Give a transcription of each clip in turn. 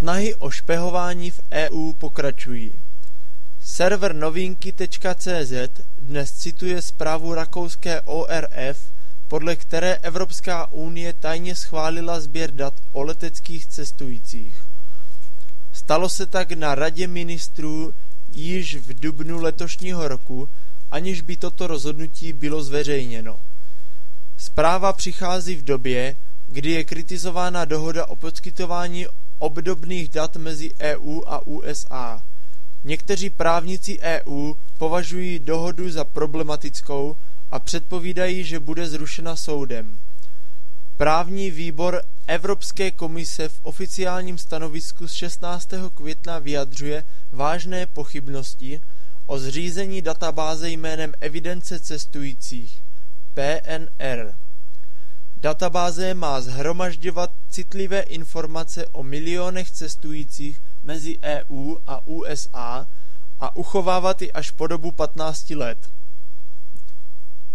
Snahy o špehování v EU pokračují. Server Novinky.cz dnes cituje zprávu rakouské ORF, podle které Evropská unie tajně schválila sběr dat o leteckých cestujících. Stalo se tak na Radě ministrů již v dubnu letošního roku, aniž by toto rozhodnutí bylo zveřejněno. Zpráva přichází v době, kdy je kritizována dohoda o poskytování obdobných dat mezi EU a USA. Někteří právníci EU považují dohodu za problematickou a předpovídají, že bude zrušena soudem. Právní výbor Evropské komise v oficiálním stanovisku z 16. května vyjadřuje vážné pochybnosti o zřízení databáze jménem Evidence cestujících PNR. Databáze má zhromažďovat citlivé informace o milionech cestujících mezi EU a USA a uchovávat ji až po dobu 15 let.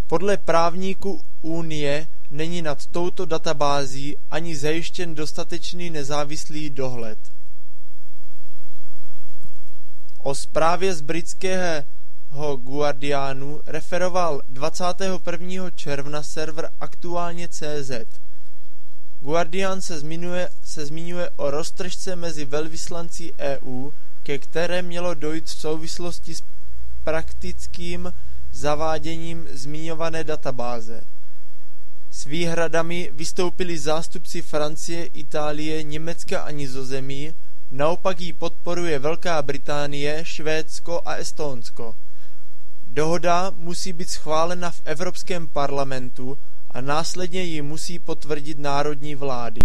Podle právníků Unie není nad touto databází ani zajištěn dostatečný nezávislý dohled. O zprávě z britského Guardianu referoval 21. června server aktuálně CZ. Guardian se zmiňuje, se zmiňuje o roztržce mezi velvyslancí EU, ke které mělo dojít v souvislosti s praktickým zaváděním zmiňované databáze. S výhradami vystoupili zástupci Francie, Itálie, Německa a Nizozemí, naopak ji podporuje Velká Británie, Švédsko a Estónsko. Dohoda musí být schválena v Evropském parlamentu a následně ji musí potvrdit národní vlády.